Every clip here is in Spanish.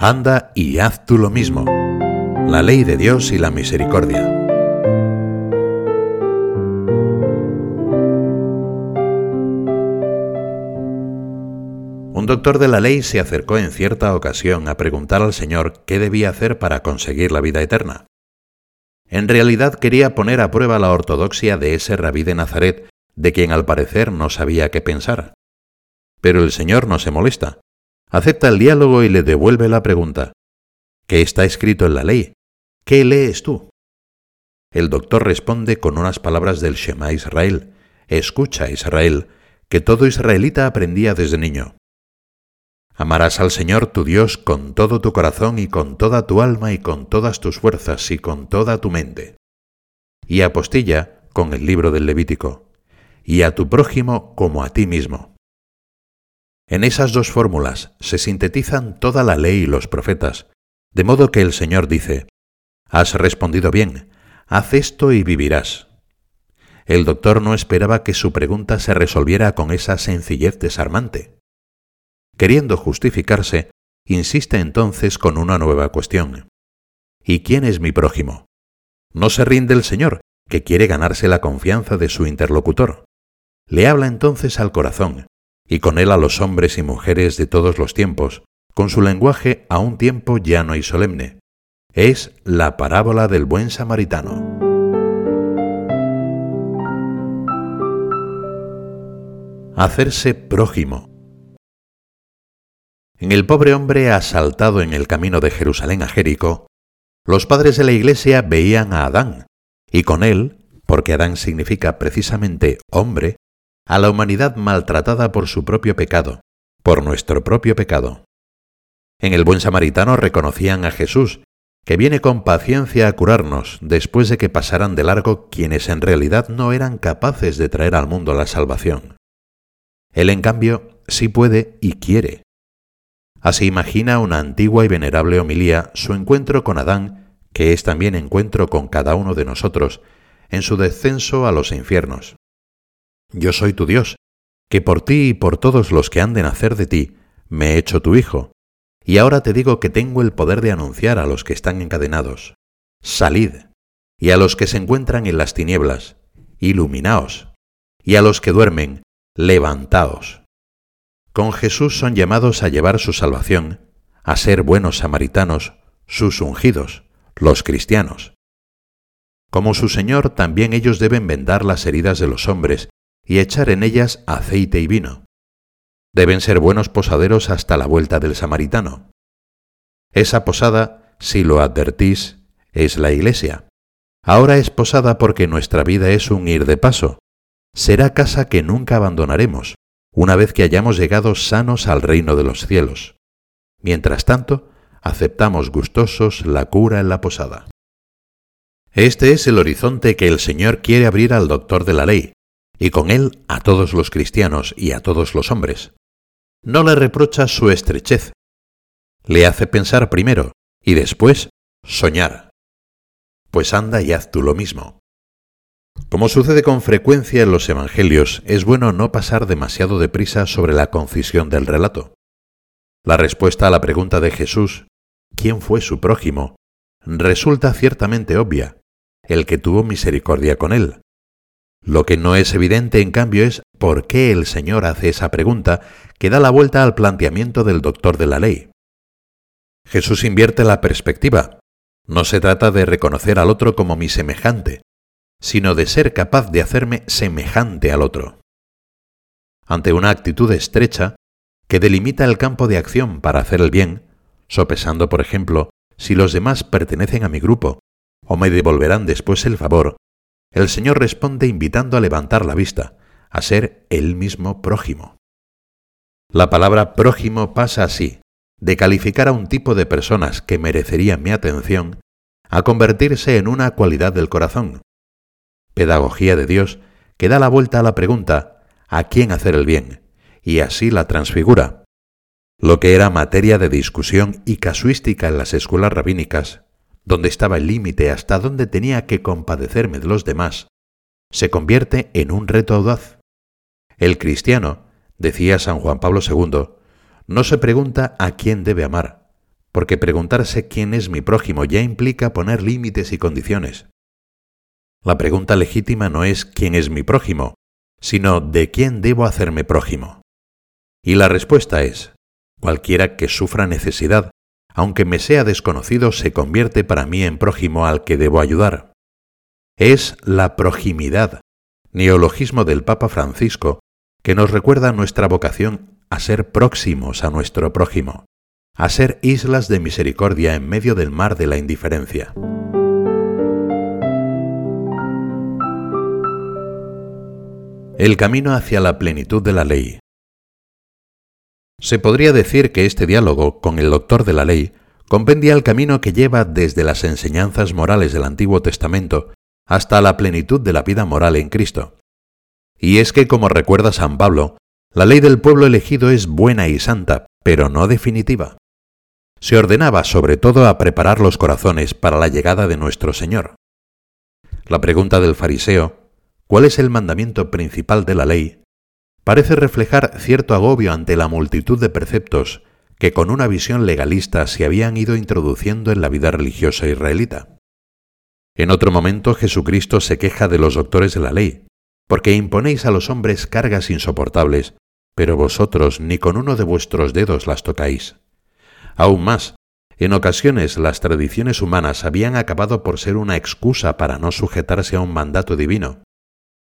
Anda y haz tú lo mismo. La ley de Dios y la misericordia. Un doctor de la ley se acercó en cierta ocasión a preguntar al Señor qué debía hacer para conseguir la vida eterna. En realidad quería poner a prueba la ortodoxia de ese rabí de Nazaret, de quien al parecer no sabía qué pensar. Pero el Señor no se molesta. Acepta el diálogo y le devuelve la pregunta. ¿Qué está escrito en la ley? ¿Qué lees tú? El doctor responde con unas palabras del Shema Israel. Escucha, Israel, que todo israelita aprendía desde niño. Amarás al Señor tu Dios con todo tu corazón y con toda tu alma y con todas tus fuerzas y con toda tu mente. Y apostilla con el libro del Levítico. Y a tu prójimo como a ti mismo. En esas dos fórmulas se sintetizan toda la ley y los profetas, de modo que el Señor dice, Has respondido bien, haz esto y vivirás. El doctor no esperaba que su pregunta se resolviera con esa sencillez desarmante. Queriendo justificarse, insiste entonces con una nueva cuestión. ¿Y quién es mi prójimo? No se rinde el Señor, que quiere ganarse la confianza de su interlocutor. Le habla entonces al corazón, y con él a los hombres y mujeres de todos los tiempos, con su lenguaje a un tiempo llano y solemne. Es la parábola del buen samaritano. Hacerse prójimo. En el pobre hombre asaltado en el camino de Jerusalén a Jericó, los padres de la Iglesia veían a Adán, y con él, porque Adán significa precisamente hombre, a la humanidad maltratada por su propio pecado, por nuestro propio pecado. En el buen samaritano reconocían a Jesús, que viene con paciencia a curarnos después de que pasaran de largo quienes en realidad no eran capaces de traer al mundo la salvación. Él, en cambio, sí puede y quiere, Así imagina una antigua y venerable homilía su encuentro con Adán, que es también encuentro con cada uno de nosotros, en su descenso a los infiernos. Yo soy tu Dios, que por ti y por todos los que han de nacer de ti, me he hecho tu Hijo, y ahora te digo que tengo el poder de anunciar a los que están encadenados, salid, y a los que se encuentran en las tinieblas, iluminaos, y a los que duermen, levantaos. Con Jesús son llamados a llevar su salvación, a ser buenos samaritanos, sus ungidos, los cristianos. Como su Señor, también ellos deben vendar las heridas de los hombres y echar en ellas aceite y vino. Deben ser buenos posaderos hasta la vuelta del samaritano. Esa posada, si lo advertís, es la iglesia. Ahora es posada porque nuestra vida es un ir de paso. Será casa que nunca abandonaremos, una vez que hayamos llegado sanos al reino de los cielos. Mientras tanto, aceptamos gustosos la cura en la posada. Este es el horizonte que el Señor quiere abrir al doctor de la ley, y con él a todos los cristianos y a todos los hombres. No le reprocha su estrechez, le hace pensar primero y después soñar. Pues anda y haz tú lo mismo. Como sucede con frecuencia en los Evangelios, es bueno no pasar demasiado deprisa sobre la concisión del relato. La respuesta a la pregunta de Jesús, ¿quién fue su prójimo?, resulta ciertamente obvia, el que tuvo misericordia con él. Lo que no es evidente, en cambio, es por qué el Señor hace esa pregunta que da la vuelta al planteamiento del doctor de la ley. Jesús invierte la perspectiva. No se trata de reconocer al otro como mi semejante, sino de ser capaz de hacerme semejante al otro. Ante una actitud estrecha, que delimita el campo de acción para hacer el bien, sopesando, por ejemplo, si los demás pertenecen a mi grupo o me devolverán después el favor, el Señor responde invitando a levantar la vista, a ser él mismo prójimo. La palabra prójimo pasa así, de calificar a un tipo de personas que merecerían mi atención, a convertirse en una cualidad del corazón, pedagogía de Dios que da la vuelta a la pregunta ¿a quién hacer el bien? y así la transfigura. Lo que era materia de discusión y casuística en las escuelas rabínicas, donde estaba el límite hasta donde tenía que compadecerme de los demás, se convierte en un reto audaz. El cristiano, decía San Juan Pablo II, no se pregunta a quién debe amar, porque preguntarse quién es mi prójimo ya implica poner límites y condiciones. La pregunta legítima no es quién es mi prójimo, sino de quién debo hacerme prójimo. Y la respuesta es, cualquiera que sufra necesidad, aunque me sea desconocido, se convierte para mí en prójimo al que debo ayudar. Es la proximidad, neologismo del Papa Francisco, que nos recuerda nuestra vocación a ser próximos a nuestro prójimo, a ser islas de misericordia en medio del mar de la indiferencia. El camino hacia la plenitud de la ley. Se podría decir que este diálogo con el doctor de la ley compendia el camino que lleva desde las enseñanzas morales del Antiguo Testamento hasta la plenitud de la vida moral en Cristo. Y es que, como recuerda San Pablo, la ley del pueblo elegido es buena y santa, pero no definitiva. Se ordenaba sobre todo a preparar los corazones para la llegada de nuestro Señor. La pregunta del fariseo, cuál es el mandamiento principal de la ley, parece reflejar cierto agobio ante la multitud de preceptos que con una visión legalista se habían ido introduciendo en la vida religiosa israelita. En otro momento Jesucristo se queja de los doctores de la ley, porque imponéis a los hombres cargas insoportables, pero vosotros ni con uno de vuestros dedos las tocáis. Aún más, en ocasiones las tradiciones humanas habían acabado por ser una excusa para no sujetarse a un mandato divino,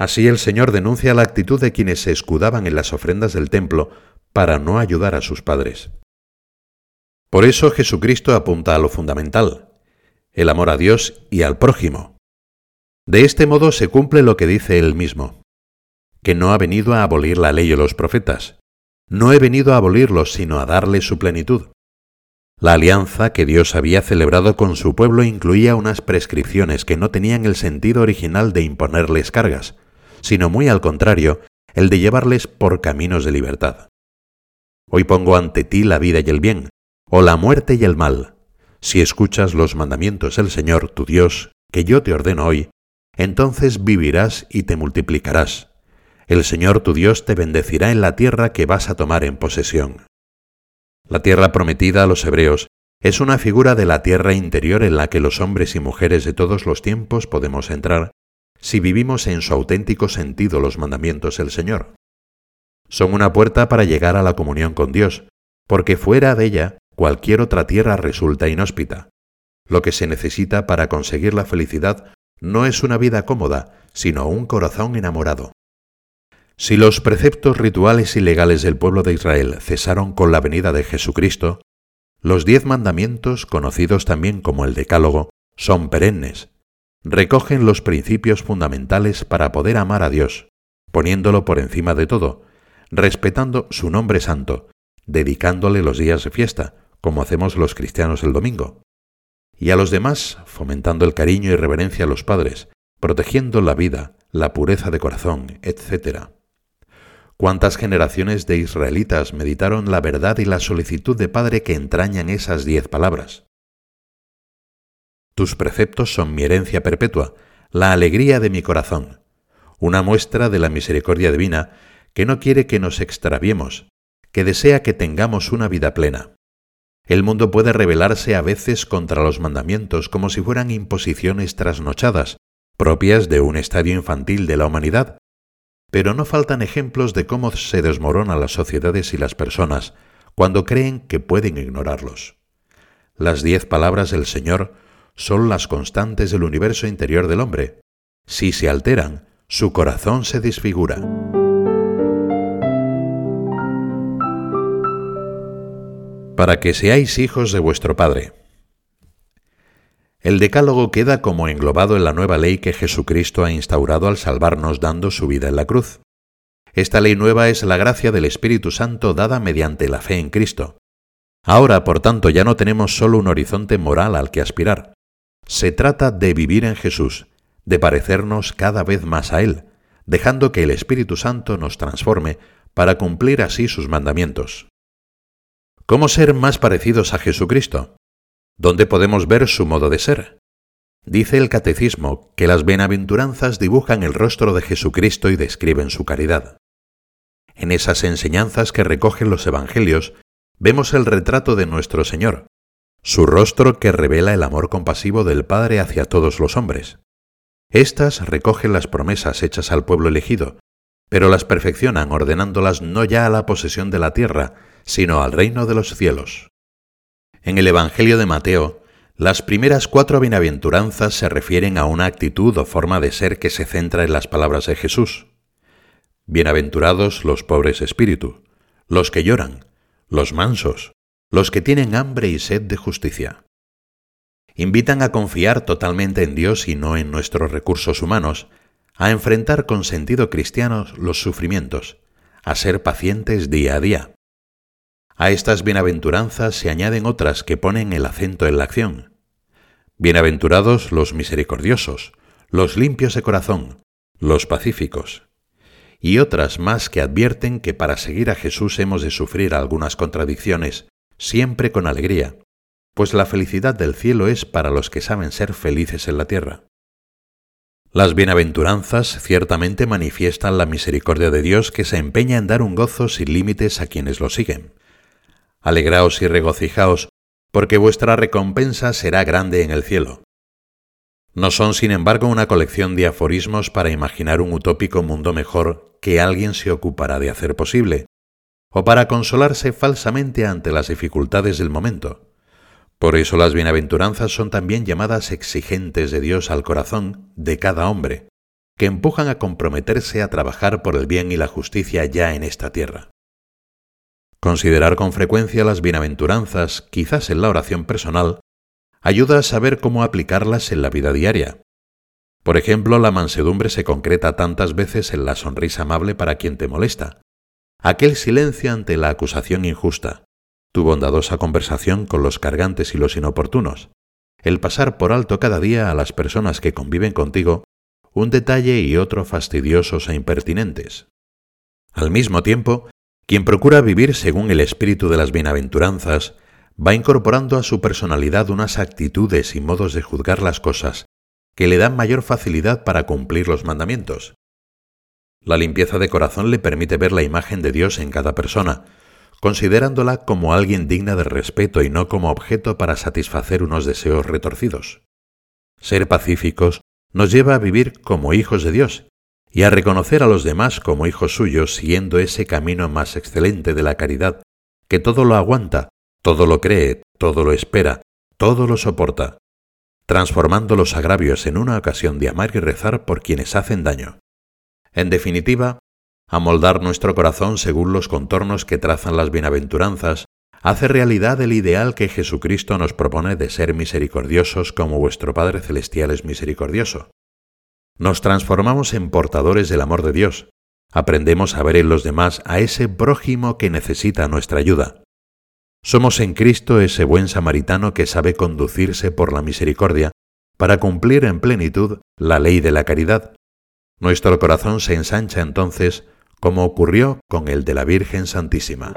Así el Señor denuncia la actitud de quienes se escudaban en las ofrendas del templo para no ayudar a sus padres. Por eso Jesucristo apunta a lo fundamental, el amor a Dios y al prójimo. De este modo se cumple lo que dice él mismo, que no ha venido a abolir la ley o los profetas, no he venido a abolirlos, sino a darle su plenitud. La alianza que Dios había celebrado con su pueblo incluía unas prescripciones que no tenían el sentido original de imponerles cargas, sino muy al contrario, el de llevarles por caminos de libertad. Hoy pongo ante ti la vida y el bien, o la muerte y el mal. Si escuchas los mandamientos del Señor, tu Dios, que yo te ordeno hoy, entonces vivirás y te multiplicarás. El Señor tu Dios te bendecirá en la tierra que vas a tomar en posesión. La tierra prometida a los hebreos es una figura de la tierra interior en la que los hombres y mujeres de todos los tiempos podemos entrar si vivimos en su auténtico sentido los mandamientos del Señor. Son una puerta para llegar a la comunión con Dios, porque fuera de ella cualquier otra tierra resulta inhóspita. Lo que se necesita para conseguir la felicidad no es una vida cómoda, sino un corazón enamorado. Si los preceptos rituales y legales del pueblo de Israel cesaron con la venida de Jesucristo, los diez mandamientos, conocidos también como el Decálogo, son perennes, recogen los principios fundamentales para poder amar a Dios, poniéndolo por encima de todo, respetando su nombre santo, dedicándole los días de fiesta, como hacemos los cristianos el domingo, y a los demás fomentando el cariño y reverencia a los padres, protegiendo la vida, la pureza de corazón, etc. ¿Cuántas generaciones de israelitas meditaron la verdad y la solicitud de Padre que entrañan esas diez palabras? Tus preceptos son mi herencia perpetua, la alegría de mi corazón, una muestra de la misericordia divina que no quiere que nos extraviemos, que desea que tengamos una vida plena. El mundo puede rebelarse a veces contra los mandamientos como si fueran imposiciones trasnochadas, propias de un estadio infantil de la humanidad. Pero no faltan ejemplos de cómo se desmoronan las sociedades y las personas cuando creen que pueden ignorarlos. Las diez palabras del Señor son las constantes del universo interior del hombre. Si se alteran, su corazón se desfigura. Para que seáis hijos de vuestro Padre. El decálogo queda como englobado en la nueva ley que Jesucristo ha instaurado al salvarnos dando su vida en la cruz. Esta ley nueva es la gracia del Espíritu Santo dada mediante la fe en Cristo. Ahora, por tanto, ya no tenemos solo un horizonte moral al que aspirar, se trata de vivir en Jesús, de parecernos cada vez más a Él, dejando que el Espíritu Santo nos transforme para cumplir así sus mandamientos. ¿Cómo ser más parecidos a Jesucristo? ¿Dónde podemos ver su modo de ser? Dice el Catecismo que las bienaventuranzas dibujan el rostro de Jesucristo y describen su caridad. En esas enseñanzas que recogen los Evangelios vemos el retrato de nuestro Señor, su rostro que revela el amor compasivo del Padre hacia todos los hombres. Estas recogen las promesas hechas al pueblo elegido, pero las perfeccionan ordenándolas no ya a la posesión de la tierra, sino al reino de los cielos. En el Evangelio de Mateo, las primeras cuatro bienaventuranzas se refieren a una actitud o forma de ser que se centra en las palabras de Jesús. Bienaventurados los pobres espíritu, los que lloran, los mansos, los que tienen hambre y sed de justicia. Invitan a confiar totalmente en Dios y no en nuestros recursos humanos, a enfrentar con sentido cristiano los sufrimientos, a ser pacientes día a día. A estas bienaventuranzas se añaden otras que ponen el acento en la acción. Bienaventurados los misericordiosos, los limpios de corazón, los pacíficos. Y otras más que advierten que para seguir a Jesús hemos de sufrir algunas contradicciones, siempre con alegría, pues la felicidad del cielo es para los que saben ser felices en la tierra. Las bienaventuranzas ciertamente manifiestan la misericordia de Dios que se empeña en dar un gozo sin límites a quienes lo siguen. Alegraos y regocijaos, porque vuestra recompensa será grande en el cielo. No son, sin embargo, una colección de aforismos para imaginar un utópico mundo mejor que alguien se ocupará de hacer posible, o para consolarse falsamente ante las dificultades del momento. Por eso las bienaventuranzas son también llamadas exigentes de Dios al corazón de cada hombre, que empujan a comprometerse a trabajar por el bien y la justicia ya en esta tierra. Considerar con frecuencia las bienaventuranzas, quizás en la oración personal, ayuda a saber cómo aplicarlas en la vida diaria. Por ejemplo, la mansedumbre se concreta tantas veces en la sonrisa amable para quien te molesta, aquel silencio ante la acusación injusta, tu bondadosa conversación con los cargantes y los inoportunos, el pasar por alto cada día a las personas que conviven contigo, un detalle y otro fastidiosos e impertinentes. Al mismo tiempo, quien procura vivir según el espíritu de las bienaventuranzas, va incorporando a su personalidad unas actitudes y modos de juzgar las cosas que le dan mayor facilidad para cumplir los mandamientos, la limpieza de corazón le permite ver la imagen de Dios en cada persona, considerándola como alguien digna de respeto y no como objeto para satisfacer unos deseos retorcidos. Ser pacíficos nos lleva a vivir como hijos de Dios y a reconocer a los demás como hijos suyos siguiendo ese camino más excelente de la caridad, que todo lo aguanta, todo lo cree, todo lo espera, todo lo soporta, transformando los agravios en una ocasión de amar y rezar por quienes hacen daño. En definitiva, amoldar nuestro corazón según los contornos que trazan las bienaventuranzas hace realidad el ideal que Jesucristo nos propone de ser misericordiosos como vuestro Padre Celestial es misericordioso. Nos transformamos en portadores del amor de Dios, aprendemos a ver en los demás a ese prójimo que necesita nuestra ayuda. Somos en Cristo ese buen samaritano que sabe conducirse por la misericordia para cumplir en plenitud la ley de la caridad, nuestro corazón se ensancha entonces como ocurrió con el de la Virgen Santísima.